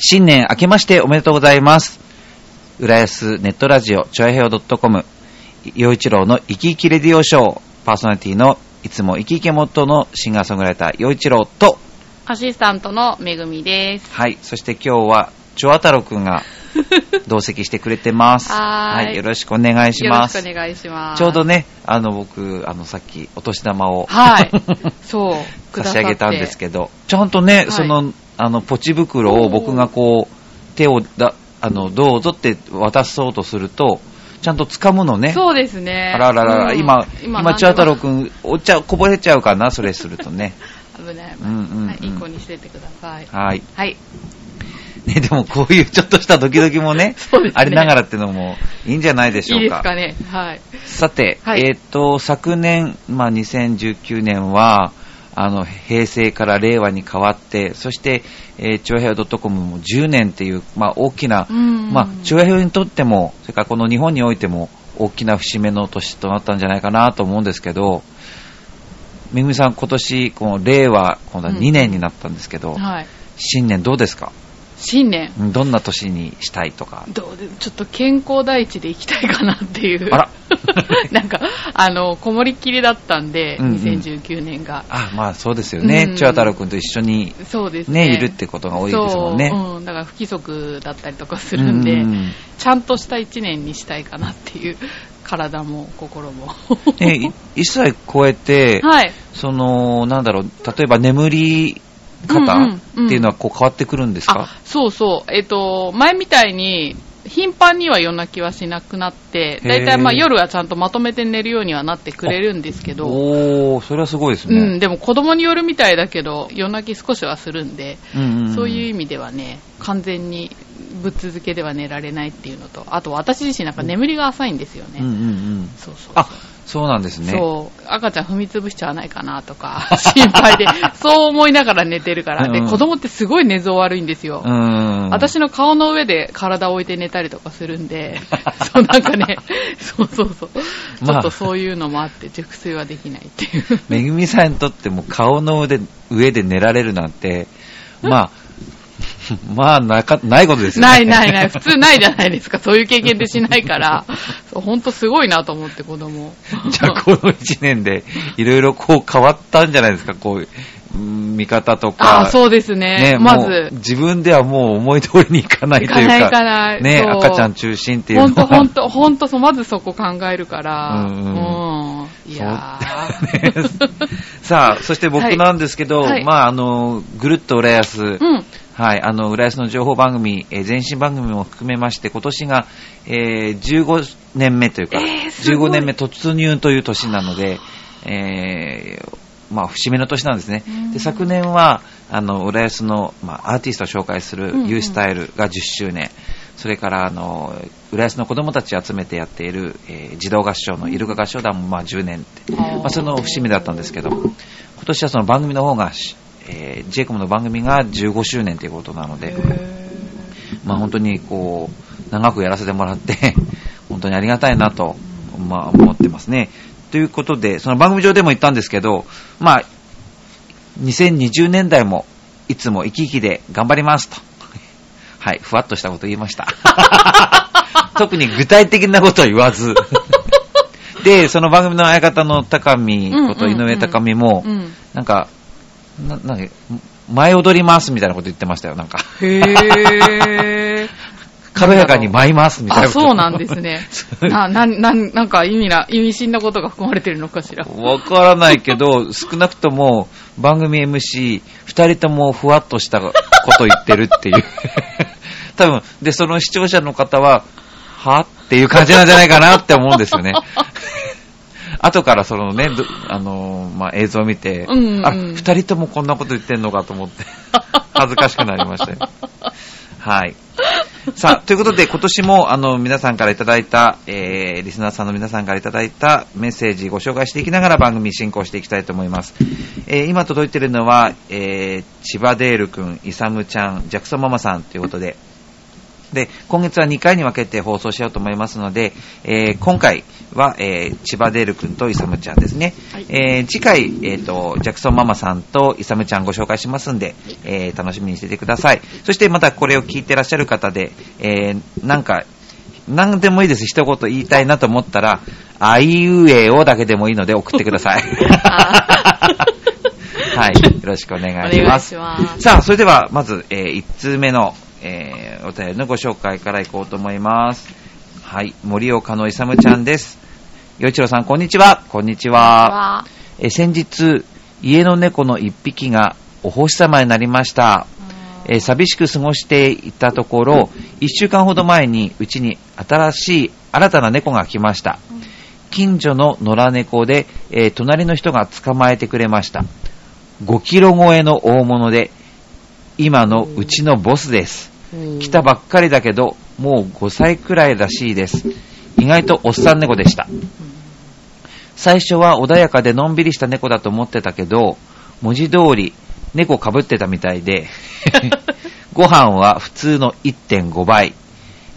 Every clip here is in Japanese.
新年明けましておめでとうございます。浦安ネットラジオ、ちょやへお .com、陽一郎の生き生きレディオショー、パーソナリティのいつも生き生きモットーのシンガーソングライター、陽一郎と、アシスタントのめぐみです。はい、そして今日は、チョアタロくんが 同席してくれてます。はーいよろしくお願いします。よろしくお願いします。ちょうどね、あの、僕、あの、さっき、お年玉を、はい。そう。く差し上げたんですけど、ちゃんとね、いその、あの、ポチ袋を僕がこう、手をだ、あの、どうぞって渡そうとすると、ちゃんと掴むのね。そうですね。あらららら、うん今、今、チャータロく君、お茶こぼれちゃうかな、それするとね。危ない。うんうんうんはい、いい子にしててください。はい。はい。ね、でもこういうちょっとしたドキドキもね、ねありながらってのもいいんじゃないでしょいいうでか。すかね。はい。さて、はいえっ、と、昨年、まあ、2019年は、あの、平成から令和に変わって、そして、えー、チョアヘア .com も10年っていう、まあ、大きな、うん。まあ、チョアヘアにとっても、それからこの日本においても、大きな節目の年となったんじゃないかなと思うんですけど、めぐみさん、今年、この令和、今度は2年になったんですけど、はい。新年どうですか？新年。どんな年にしたいとか。どうでちょっと健康第一で行きたいかなっていう。あら なんか、あの、こもりっきりだったんで、うんうん2019年が。あ、まあそうですよね。うんチョア太郎君と一緒にそうですね。ね、いるってことが多いですもんね。そう、うん、だから不規則だったりとかするんで、うんちゃんとした一年にしたいかなっていう、体も心も。ね、い一歳超えて、はい。その、なんだろう、例えば眠り方うんうんうんっていうのはこう変わってくるんですか？あ、そうそう。えっ、と、前みたいに、頻繁には夜泣きはしなくなって、だいたいまあ夜はちゃんとまとめて寝るようにはなってくれるんですけど、おー、それはすごいですうね。ん、でも子供によるみたいだけど、夜泣き少しはするんで、うんうんうんそういう意味ではね、完全にぶっ続けでは寝られないっていうのと、あと私自身なんか眠りが浅いんですよね。うんうんうん。そうそうそうあ、そうなんですね。そう、赤ちゃん踏み潰しちゃわないかなとか、心配で、そう思いながら寝てるから。で、うん子供ってすごい寝相悪いんですよ。うん。私の顔の上で体を置いて寝たりとかするんで、そうなんかね、そうそうそう。ちょっとそういうのもあって、熟睡はできないっていう。めぐみさんにとっても顔の上で上で寝られるなんて、まあ、まあなか、ないことですよね。ないないない。普通ないじゃないですか。そういう経験ってしないから、ほんとすごいなと思って子供。じゃあ、この1年で、いろいろこう変わったんじゃないですか、こう見方とか。あそうですね。ね、まず、自分ではもう思い通りにいかないというか。いかないいかないね、赤ちゃん中心っていうほのは。んとほんと、ほんとそう、まずそこ考えるから、うんうんうん。いや。さあ、そして僕なんですけど、はいはいまあ、あの、ぐるっと浦安、うん。はい、あの、浦安の情報番組、えー前身番組も含めまして、今年が、えー15年目というか、えーすごい。15年目突入という年なので、えーまあ、節目の年なんですね。うん。で、昨年は、あの、浦安の、まあ、アーティストを紹介するうんうん。U スタイルが10周年、それから、あの、浦安の子供たちを集めてやっている、えー児童合唱のイルカ合唱団も、まあ、10年って、まあ、その節目だったんですけど、今年はその番組の方がし、えー、ジェイコムの番組が15周年ということなので、まあ本当にこう、長くやらせてもらって、本当にありがたいなと、まあ思ってますね。ということで、その番組上でも言ったんですけど、まあ、2020年代もいつも生き生きで頑張りますと。はい、ふわっとしたこと言いました。特に具体的なことは言わず。で、その番組の相方の高見こと井上高見も、うん。なんか、な、なんか、前踊りますみたいなこと言ってましたよ、なんか。へー。軽やかに舞いますみたいなあ、こと。そうなんですね。な、な、な、なんか意味な、意味深なことが含まれてるのかしら。わからないけど、少なくとも番組 MC、二人ともふわっとしたこと言ってるっていう。多分、で、その視聴者の方は、は？っていう感じなんじゃないかなって思うんですよね。後からそのね、どあのーまあ、映像を見て、うんうんあ、二人ともこんなこと言ってんのかと思って、恥ずかしくなりましたよ。はい。さあ、ということで、今年も、あの、皆さんからいただいた、えー、リスナーさんの皆さんからいただいたメッセージご紹介していきながら番組進行していきたいと思います。えー、今届いているのは、えー、千葉デールくん、イサムちゃん、ジャクソンママさんということで、で、今月は2回に分けて放送しようと思いますので、えー今回は、えー千葉デール君とイサムちゃんですね。はいえー次回、えっ、と、ジャクソンママさんとイサムちゃんご紹介しますんで、えー楽しみにしててください。そしてまたこれを聞いてらっしゃる方で、えーなんか、何でもいいです。一言言いたいなと思ったら、あいうえおだけでもいいので送ってください。はい。よろしくお願いします。ますさあ、それでは、まず、え1通目の、えーお便りのご紹介からいこうと思います。はい。森岡のいさむちゃんです。よいちろさん、こんにちは。こんにちは。は、えー先日、家の猫の一匹がお星様になりました。えー寂しく過ごしていたところ、一週間ほど前にうちに新しい新たな猫が来ました。近所の野良猫で、えー隣の人が捕まえてくれました。5キロ超えの大物で、今のうちのボスです。来たばっかりだけど、もう5歳くらいらしいです。意外とおっさん猫でした。最初は穏やかでのんびりした猫だと思ってたけど、文字通り猫かぶってたみたいで、ご飯は普通の1.5倍。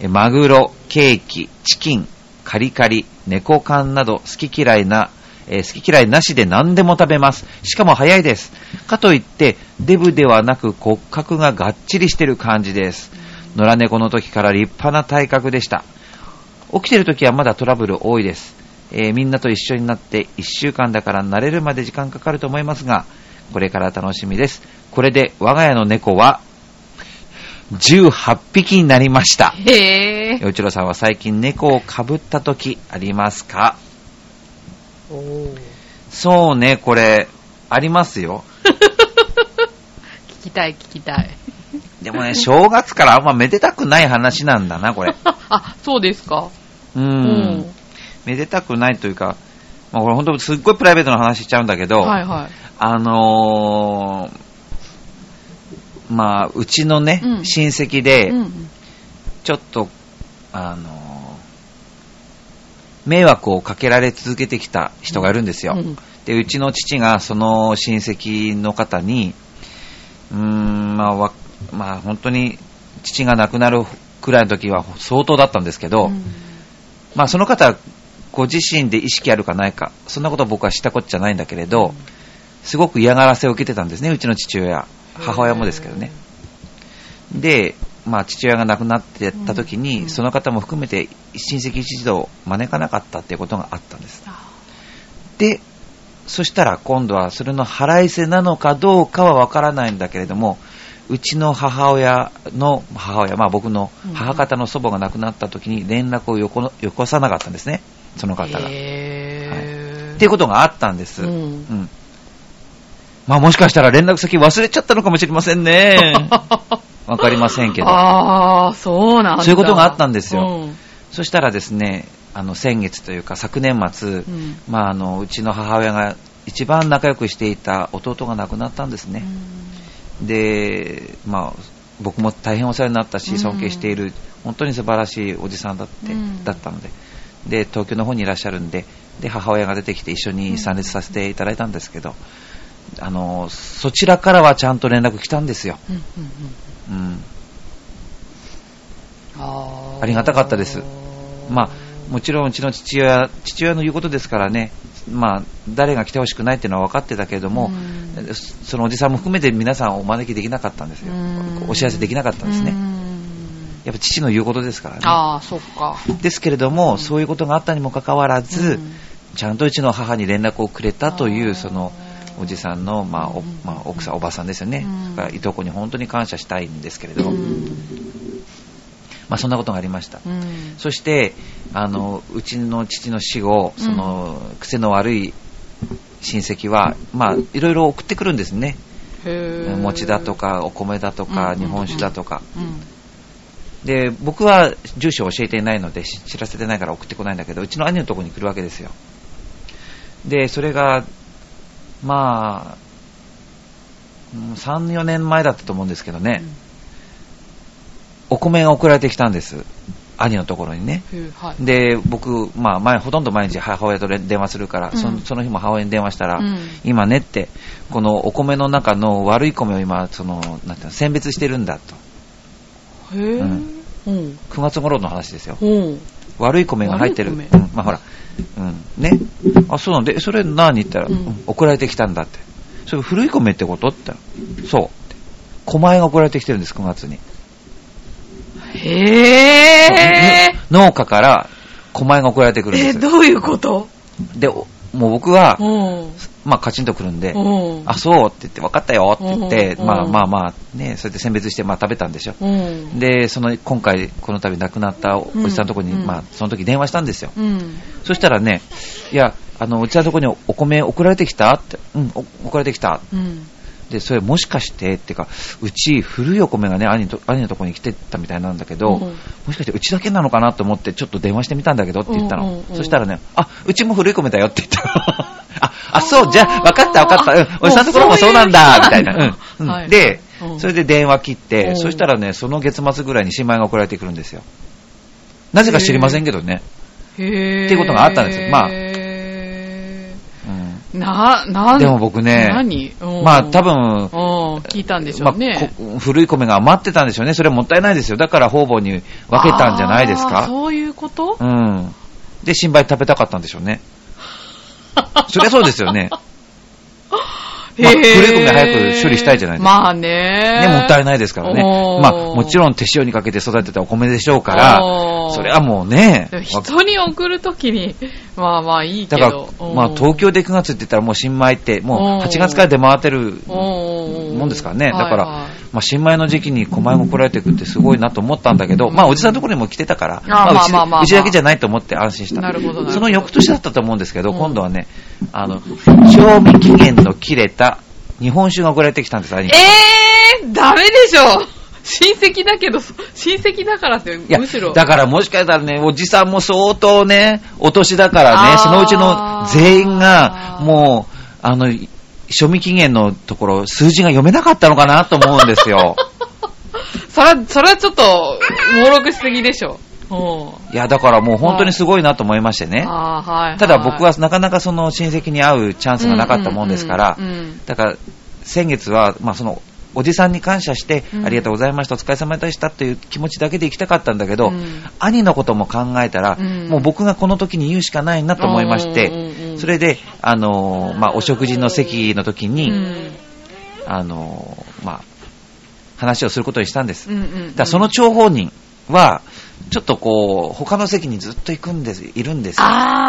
マグロ、ケーキ、チキン、カリカリ、猫缶など好き嫌いな、えー好き嫌いなしで何でも食べます。しかも早いです。かといって、デブではなく骨格ががっちりしてる感じです。野良猫の時から立派な体格でした。起きてる時はまだトラブル多いです。えーみんなと一緒になって1週間だから慣れるまで時間かかると思いますが、これから楽しみです。これで我が家の猫は18匹になりました。へぇよいちろさんは最近猫をかぶった時ありますか？ー。そうね、これ、ありますよ。聞きたい、聞きたい。でもね、正月からあんまめでたくない話なんだな、これ。あ、そうですか。う。。うんめでたくないというか、まあ、これ本当すっごいプライベートな話しちゃうんだけど、はいはい。あのー、まあ、うちのね、うん親戚で、うんちょっと、あのー迷惑をかけられ続けてきた人がいるんですよ。うんで、うちの父がその親戚の方に、うーん、まあ、わまあ、本当に父が亡くなるくらいの時は相当だったんですけど、うんまあ、その方、ご自身で意識あるかないか、そんなことは僕はしたことじゃないんだけれど、すごく嫌がらせを受けてたんですね、うちの父親。母親もですけどね。で、まあ、父親が亡くなってた時に、うんその方も含めて親戚一同招かなかったっていうことがあったんです。あで、そしたら今度はそれの腹いせなのかどうかはわからないんだけれども、うちの母親の母親、まあ僕の母方の祖母が亡くなった時に連絡をよこのよこさなかったんですね、その方が。へー。っていうことがあったんです。うんうんまあもしかしたら連絡先忘れちゃったのかもしれませんね。わかりませんけど。ああ、そうなんだ。そういうことがあったんですようんそしたらですね、あの先月というか昨年末、うんまああのうちの母親が一番仲良くしていた弟が亡くなったんですね。で、まあ僕も大変お世話になったしうん尊敬している本当に素晴らしいおじさんだって、うんだったので。で、東京の方にいらっしゃるんで、で、母親が出てきて一緒に参列させていただいたんですけど、あの、そちらからはちゃんと連絡来たんですよ。うんうんうんうん。あーありがたかったですまあ、もちろんうちの父親、父親の言うことですからね、まあ、誰が来てほしくないっていうのは分かってたけれども、うんそのおじさんも含めて皆さんお招きできなかったんですようん。お知らせできなかったんですねう。んやっぱ父の言うことですからね。ああ、そっか。ですけれども、そういうことがあったにもかかわらず、うんちゃんとうちの母に連絡をくれたという、その、おじさんの、まあ、おうんまあ、奥さん、おばさんですよね。うんいとこに本当に感謝したいんですけれど、うんまあ、そんなことがありました。うんそして、あの、うちの父の死後、その、癖の悪い親戚は、まあ、いろいろ送ってくるんですね。餅だとか、お米だとか、うん日本酒だとか。うんで、僕は住所を教えていないので、し知らせてないから送ってこないんだけど、うちの兄のところに来るわけですよ。で、それが、まあ、うん3、4年前だったと思うんですけどね、お米が送られてきたんです。兄のところにね。はいで、僕、まあ、前、ほとんど毎日母親と連電話するから、うんそのその日も母親に電話したら、うん今ねって、このお米の中の悪い米を今、その、なんていうの、選別してるんだと。へうん。9月頃の話ですよ。うん。悪い米が入ってる。うん、まあほら、うん、ね。あ、そうなんで、それ何言ったら、うんうん送られてきたんだって。それ古い米ってことって言ったら、そうって。米が送られてきてるんです、9月に。へぇ農家から米が送られてくるんです。え、どういうこと？で、おもう僕は、うん。まあカチンとくるんで、うん。あ、そうって言って、分かったよって言って、うんまあまあまあ、ね、そうやって選別して、まあ食べたんでしょ。うん。で、その、今回、この度亡くなったおじさんのところに、うんまあ、その時電話したんですよ。うん。そしたらね、いや、あの、うちのところにお米送られてきた？って、うん、お送られてきた。うん。で、それもしかして、っていうか、うち古いお米がね、兄と、兄のところに来てたみたいなんだけど、うんもしかしてうちだけなのかなと思って、ちょっと電話してみたんだけどって言ったの。うんうんうんそしたらね、あ、うちも古い米だよって言ったの。あ、あ、そう、じゃあ、分かった分かった。うん、おじさんのところもそうなんだ、みたいな。うんうんはいで、うんそれで電話切って、うんそしたらね、その月末ぐらいに新米が送られてくるんですよ。なぜか知りませんけどね。っていうことがあったんですよまあな、なんでも僕ね何？うんまあ多分、うん、聞いたんでしょうね。まあこ古い米が余ってたんでしょうね。それはもったいないですよ。だから方々に分けたんじゃないですか？そういうこと？うん。で、新米食べたかったんでしょうね。そりゃそうですよね。まあ古い米早く処理したいじゃないですか。まあね。ね、もったいないですからね。まあ、もちろん手塩にかけて育てたお米でしょうからそれはもうね人に送るときに、まあまあいいけだど。から、まあ、東京で9月って言ったらもう新米って、もう8月から出回ってるももんですからね。だから、はい。はいまあ、新米の時期に小米も来られてくってすごいなと思ったんだけど、うん。まあ、おじさんのところにも来てたから、あまあうちまあまあまあまあ。うちだけじゃないと思って安心した。なるほどなるほど。その翌年だったと思うんですけど、うん。今度はね、あの、賞味期限の切れた日本酒が送られてきたんです、兄貴えー、ダメでしょ親戚だけど、親戚だからって、いやむしろ。、だからもしかしたらね、おじさんも相当ね、お年だからね、そのうちの全員が、もう、あの、賞味期限のところ、数字が読めなかったのかなと思うんですよ。それは、それはちょっと、猛録しすぎでしょ。うん。いや、だからもう本当にすごいなと思いましてね。はいはい。ただ僕はなかなかその親戚に会うチャンスがなかったもんですからだから先月は、まあその、おじさんに感謝して、うんありがとうございました、お疲れ様でしたという気持ちだけで行きたかったんだけど、うん兄のことも考えたら、うんもう僕がこの時に言うしかないなと思いまして、それで、あのーまあ、お食事の席の時に、うんあのーまあ、話をすることにしたんです。だからその張本人は、ちょっとこう、他の席にずっと行くんです、いるんですよ。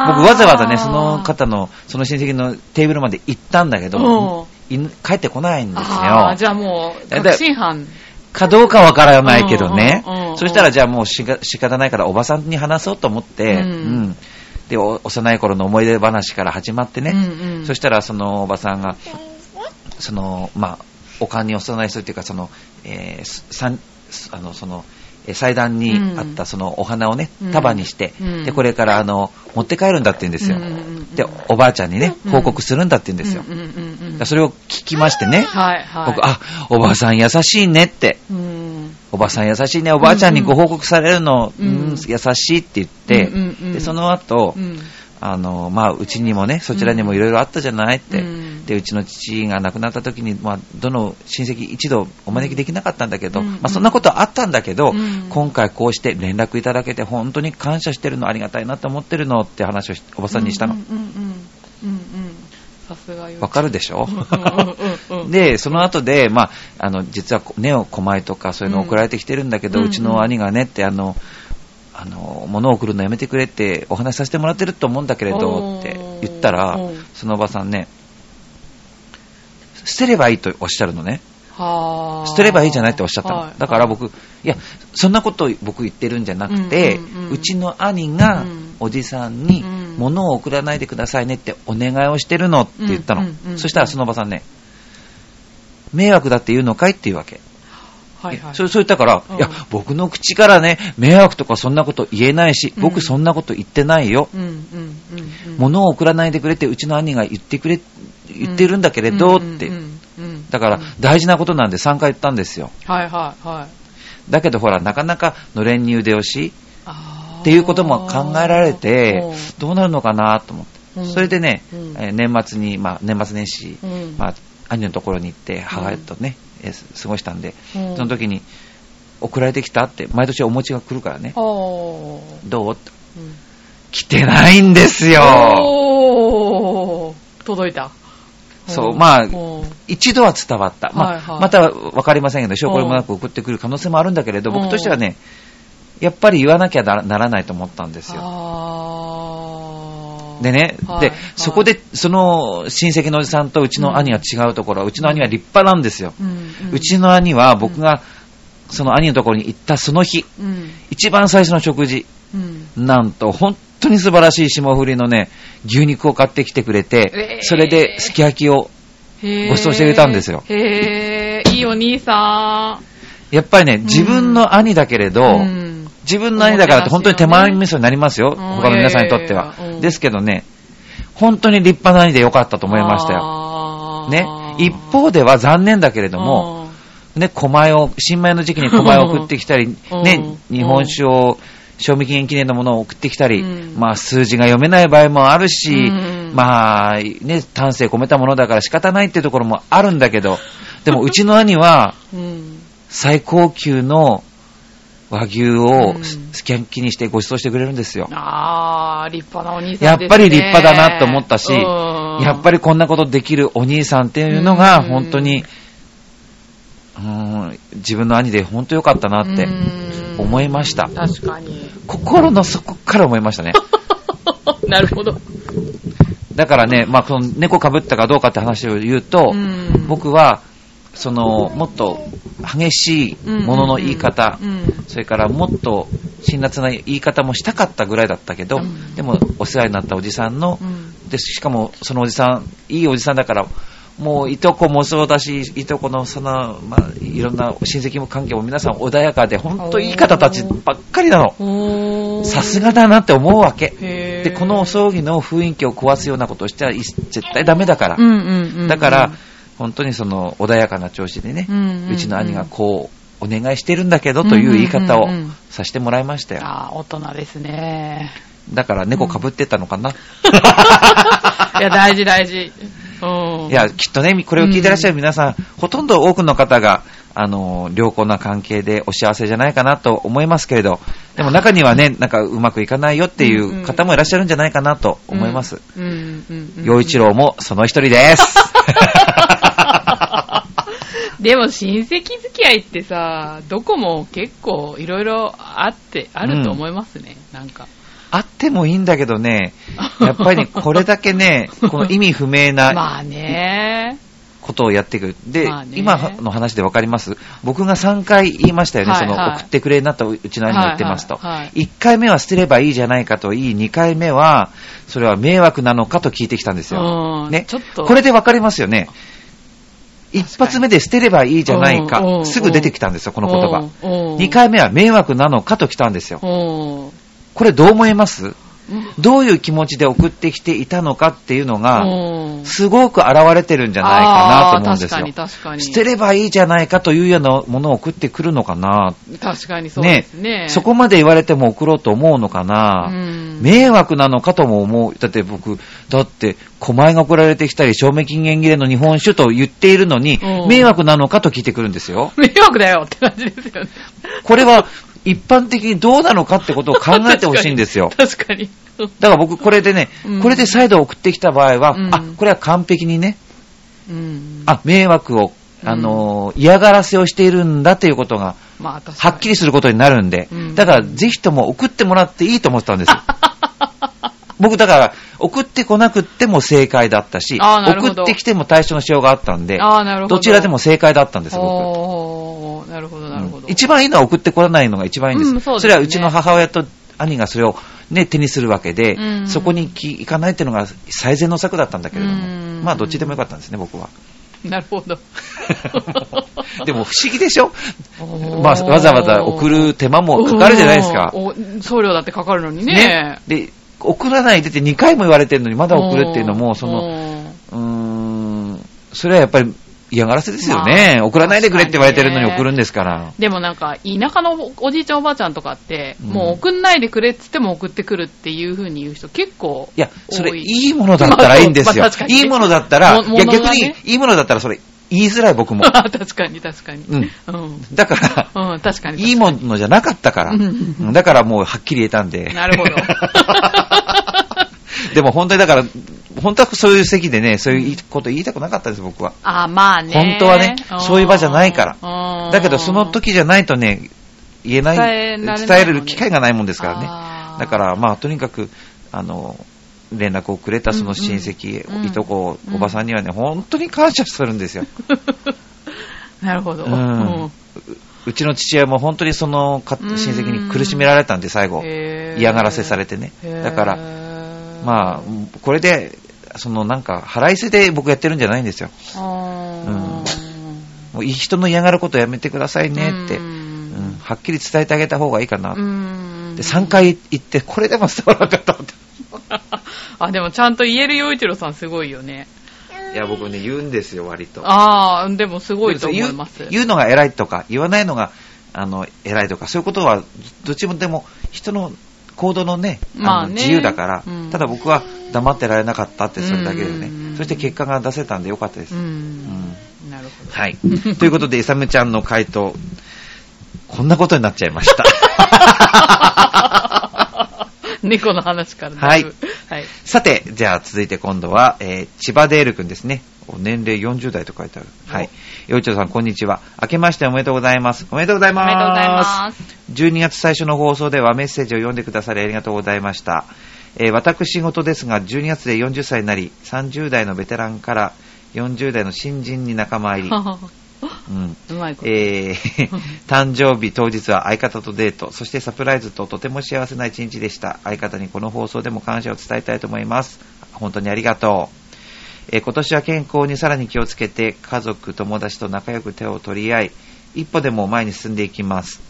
僕わざわざね、その方の、その親戚のテーブルまで行ったんだけど、い帰ってこないんですよ。あーじゃあもう、だ確信犯。かどうかわからないけどね。そしたらじゃあもうしが仕方ないからおばさんに話そうと思って、うんうんで、お幼い頃の思い出話から始まってね。うんうんそしたらそのおばさんが、その、まあ、おかんに幼い人っていうか、その、えーすさんすあの、その、えー祭壇にあったそのお花をねうん、束にして、うん。で、これからあの、持って帰るんだって言うんですよ。で、おばあちゃんにね、うん報告するんだって言うんですよ。それを聞きましてね、はいはい。僕、あ、おばさん優しいねって、うん。おばさん優しいね、おばあちゃんにご報告されるの、ううん。ん、優しいって言って、で、その後、うん。あの、まあ、うちにもね、そちらにもいろいろあったじゃないって、うんで、うちの父が亡くなった時に、まあ、どの親戚一度お招きできなかったんだけど、うんまあ、そんなことあったんだけど、うん。今回こうして連絡いただけて、本当に感謝してるの、ありがたいなと思ってるのって話をしおばさんにしたの。わかるでしょ？うんうんうんうん。で、その後で、まあ、あの、実はネオ狛江とかそういうの送られてきてるんだけど、ううんちの兄がねって、あの、あの、物を送るのやめてくれってお話しさせてもらってると思うんだけれどって言ったらそのおばさんね、捨てればいいとおっしゃるのね。はあ捨てればいいじゃないっておっしゃったの。はいだから僕、いや、そんなこと僕言ってるんじゃなくて、うんうんうんうちの兄がうんおじさんにうん物を送らないでくださいねってお願いをしてるのって言ったの。うんうんうんそしたらそのおばさんね、迷惑だって言うのかいって言うわけ。はいはい。それそう言ったから、うんいや、僕の口からね、迷惑とかそんなこと言えないし、うん僕そんなこと言ってないよ。うんうんうんうん。物を送らないでくれってうちの兄が言ってくれ、言ってるんだけれどって。だから大事なことなんで3回言ったんですよ。はいはいはい。だけどほら、なかなかのれんに腕押しっていうことも考えられて、どうなるのかなと思って。うんそれでね、うんえー年末に、まあ年末年始、うんまあ兄のところに行って母親とね、過ごしたんで、うんその時に、送られてきたって、毎年お餅が来るからね。どう？ってうん来てないんですよ。届いた。そう、まあ、一度は伝わった。まあはいはい。またわかりませんけど、証拠もなく送ってくる可能性もあるんだけれど、う。ん僕としてはね、やっぱり言わなきゃなならないと思ったんですよ。でね、ではいはい、そこで、その親戚のおじさんとうちの兄は違うところは、うちの兄は立派なんですよ。うんうん。うちの兄は僕が、その兄のところに行ったその日、うん。一番最初の食事、うん。なんと本当に素晴らしい霜降りのね、牛肉を買ってきてくれて、えー。それですき焼きを、ご馳走してくれたんですよ。へー。いいお兄さやっぱりね、自分の兄だけれん。ど、うん。自分の兄だからって本当に手前味噌になりますよ、うん。他の皆さんにとっては。ですけどね、本当に立派な兄でよかったと思いましたよ。よね、一方では残念だけれども、、ね、狛江を、新米の時期に狛江を送ってきたり、うん。ねうん、日本酒を、賞味期限記念のものを送ってきたり、うんまあ数字が読めない場合もあるし、うんまあね、丹精込めたものだから仕方ないっていうところもあるんだけど、でもうちの兄は うん最高級の和牛をうんすき焼きにしてご馳走してくれるんですよ。あー、立派なお兄さんですね。やっぱり立派だなと思ったし、うんやっぱりこんなことできるお兄さんっていうのがうん本当に、うん自分の兄で本当良かったなってうん思いました。確かに。心の底から思いましたね。なるほど。だからね、まあ、その猫被ったかどうかって話を言うと、うん僕は、その、もっと激しいものの言い方、うんそれからもっと辛辣な言い方もしたかったぐらいだったけど、うんでもお世話になったおじさんの、うんで、しかもそのおじさん、いいおじさんだから、もういとこもそうだし、いとこのその、まあ、いろんな親戚も関係も皆さん穏やかで、本当いい方たちばっかりなの。さすがだなって思うわけ。で、このお葬儀の雰囲気を壊すようなことをしてはい絶対ダメだから。うんうんうんうんだから、本当にその穏やかな調子でね、うんうんうんうちの兄がこう、お願いしてるんだけどという言い方をうんうんうんうんさせてもらいましたよ。あー、大人ですね。だから猫被ってったのかな。いや、大事大事。うん。いや、きっとね、これを聞いてらっしゃる皆さん、ほとんど多くの方が、あの、良好な関係でお幸せじゃないかなと思いますけれど、でも中にはね、なんかうまくいかないよっていう方もいらっしゃるんじゃないかなと思います。うんうんうんうん。陽一郎もその一人です。でも親戚付き合いってさ、どこも結構いろいろあって、あると思いますね、なんか。あってもいいんだけどね、やっぱりこれだけね、この意味不明なまあね。ことをやってく。る。で、まあね。今の話でわかります。僕が3回言いましたよね、はいはい。その送ってくれなとうちの兄が言ってますと。はいはいはい。1回目は捨てればいいじゃないかと言い、2回目は、それは迷惑なのかと聞いてきたんですよ。うんね。ちょっと。これでわかりますよね。一発目で捨てればいいじゃないか。すぐ出てきたんですよ、この言葉。葉2回目は迷惑なのかと来たんですよ。うん。これどう思います？どういう気持ちで送ってきていたのかっていうのが、うんすごく現れてるんじゃないかなと思うんですよ。確かに確かに。捨てればいいじゃないかというようなものを送ってくるのかな。確かにそうですね。そこまで言われても送ろうと思うのかな。うん迷惑なのかとも思う。だって僕、だって、狛江が送られてきたり、賞味期限切れの日本酒と言っているのに、うん迷惑なのかと聞いてくるんですよ。迷惑だよって感じですよね。これは、一般的にどうなのかってことを考えてほしいんですよ。確かに。だから僕、これでね、うんこれで再度送ってきた場合は、うんあ、これは完璧にね、うん。あ、迷惑を、あのー嫌がらせをしているんだということが。はっきりすることになるんで、うんだからぜひとも送ってもらっていいと思ってたんですよ。僕だから、送ってこなくっても正解だったし、送ってきても対処のしようがあったんで、ど。どちらでも正解だったんですよ、僕。なるほど、なるほど。うん一番いいのは送ってこらないのが一番いいんです。うんそうですねれはうちの母親と兄がそれを、ね、手にするわけで、うんそこに行かないっていうのが最善の策だったんだけれども、うんまあどっちでもよかったんですね、僕は。なるほど。でも不思議でしょ？まあ、わざわざ送る手間もかかるじゃないですか。送料だってかかるのにね。で、送らないでって2回も言われてるのにまだ送るっていうのも、その、の、うーん、それはやっぱり嫌がらせですよね。まあ送らないでくれって言われてるのに送るんですから。でもなんか、田舎のおじいちゃんおばあちゃんとかって、うん。もう送んないでくれっつっても送ってくるっていう風に言う人結構い。や、それ多いいいものだったらいいんですよ。まあ確か。にね。いいものだったら、いや逆にいいものだったらそれ、言いづらい僕も。確かに確かに。うん。うん。だから、うん、確かに。いいものじゃなかったから。うんうんだからもうはっきり言えたんで。なるほど。でも本当にだから、本当はそういう席でね、そういうこと言いたくなかったです、僕は。あ、まあね。本当はねそういう場じゃないかららだけどその時じゃないとね、言えない、伝える機会がないもんですからね。だから、まあ、とにかく、あの、連絡をくれたその親戚、うんうんいとこ、うんおばさんにはね、本当に感謝するんですよ。なるほど。うんうちの父親も本当にその親戚に苦しめられたんで、最後。嫌がらせされてね。だから、まあ、これで、そのなんか、腹いせで僕やってるんじゃないんですよ。あ、うんーもう人の嫌がることやめてくださいねって、ううんんはっきり伝えてあげた方がいいかな。うんで、3回行って、これでも伝わらなかったって。あ、でもちゃんと言える陽一郎さんすごいよね。いや、僕ね、言うんですよ、割と。ああ、でもすごいと思言いうます。言うのが偉いとか、言わないのが、あの、偉いとか、そういうことは、どっちもでも、人の行動のね、あのまあね自由だから、うんただ僕は黙ってられなかったって、それだけでねうん。そして結果が出せたんでよかったです。ううんん。なるほど。はい。ということで、イサムちゃんの回答、こんなことになっちゃいました。猫の話からだいぶはい。さて、じゃあ続いて今度は、えー千葉デールくんですね。お年齢40代と書いてある。はい。よいちさん、こんにちは。明けましておめでとうございます。おめでとうございおます。めでとうございます。12月最初の放送ではメッセージを読んでくださりありがとうございました。えー私事ですが、12月で40歳になり、30代のベテランから40代の新人に仲間入り。うんうまいこと。えー 誕生日当日は相方とデート、そしてサプライズととても幸せな一日でした。相方にこの放送でも感謝を伝えたいと思います。本当にありがとう。えー今年は健康にさらに気をつけて、家族、友達と仲良く手を取り合い、一歩でも前に進んでいきます。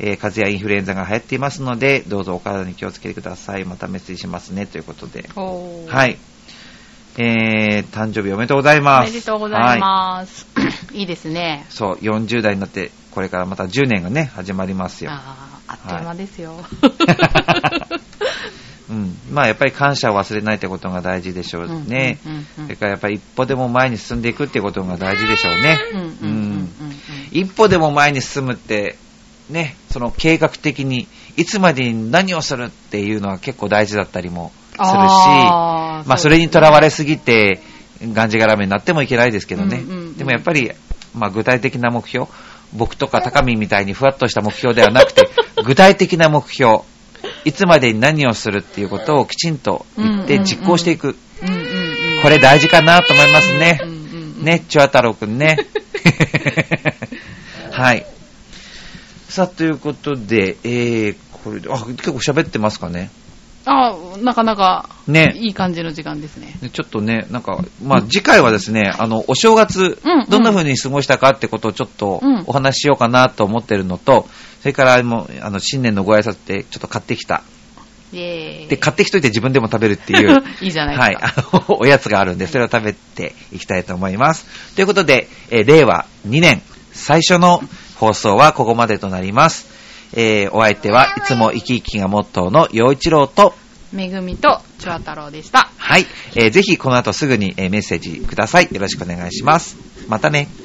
えー風邪やインフルエンザが流行っていますので、どうぞお体に気をつけてください。またメッセージしますね。ということで。はい。えー、誕生日おめでとうございます。おめでとうございます。いいですね。そう、40代になって、これからまた10年がね、始まりますよ。ああ、あっという間ですよ。うん。まあ、やっぱり感謝を忘れないってことが大事でしょうね。うんうんうんうんそれからやっぱり一歩でも前に進んでいくってことが大事でしょうね。うん一歩でも前に進むって、ね、その計画的に、いつまでに何をするっていうのは結構大事だったりもするし、あーまあ、それにとらわれすぎて、がんじがらめになってもいけないですけどね。うんうんうんでもやっぱり、まあ、具体的な目標、僕とか高見みたいにふわっとした目標ではなくて、具体的な目標、いつまでに何をするっていうことをきちんと言って実行していく。うんうんうんこれ大事かなと思いますね。うんうんうんね、チュア太郎くんね。はい。さあ、ということで、えー、これで、あ、結構喋ってますかね。あなかなか、ねいい感じの時間ですね。でちょっとね、なんか、まあ、次回はですね、あの、お正月どんな風に過ごしたかってことをちょっとうんお話ししようかなと思ってるのと、それからもう、あの、新年のご挨拶でちょっと買ってきた。で、買ってきといて自分でも食べるっていう。いいじゃないはい、ですか。あの、おやつがあるんで、それを食べていきたいと思います。ということで、えー令和2年最初の放送はここまでとなります。えーお相手はいつも生き生きがモットーの陽一郎と、めぐみとチュア太郎でした。はい、えーぜひこの後すぐにえーメッセージください。よろしくお願いします。またね。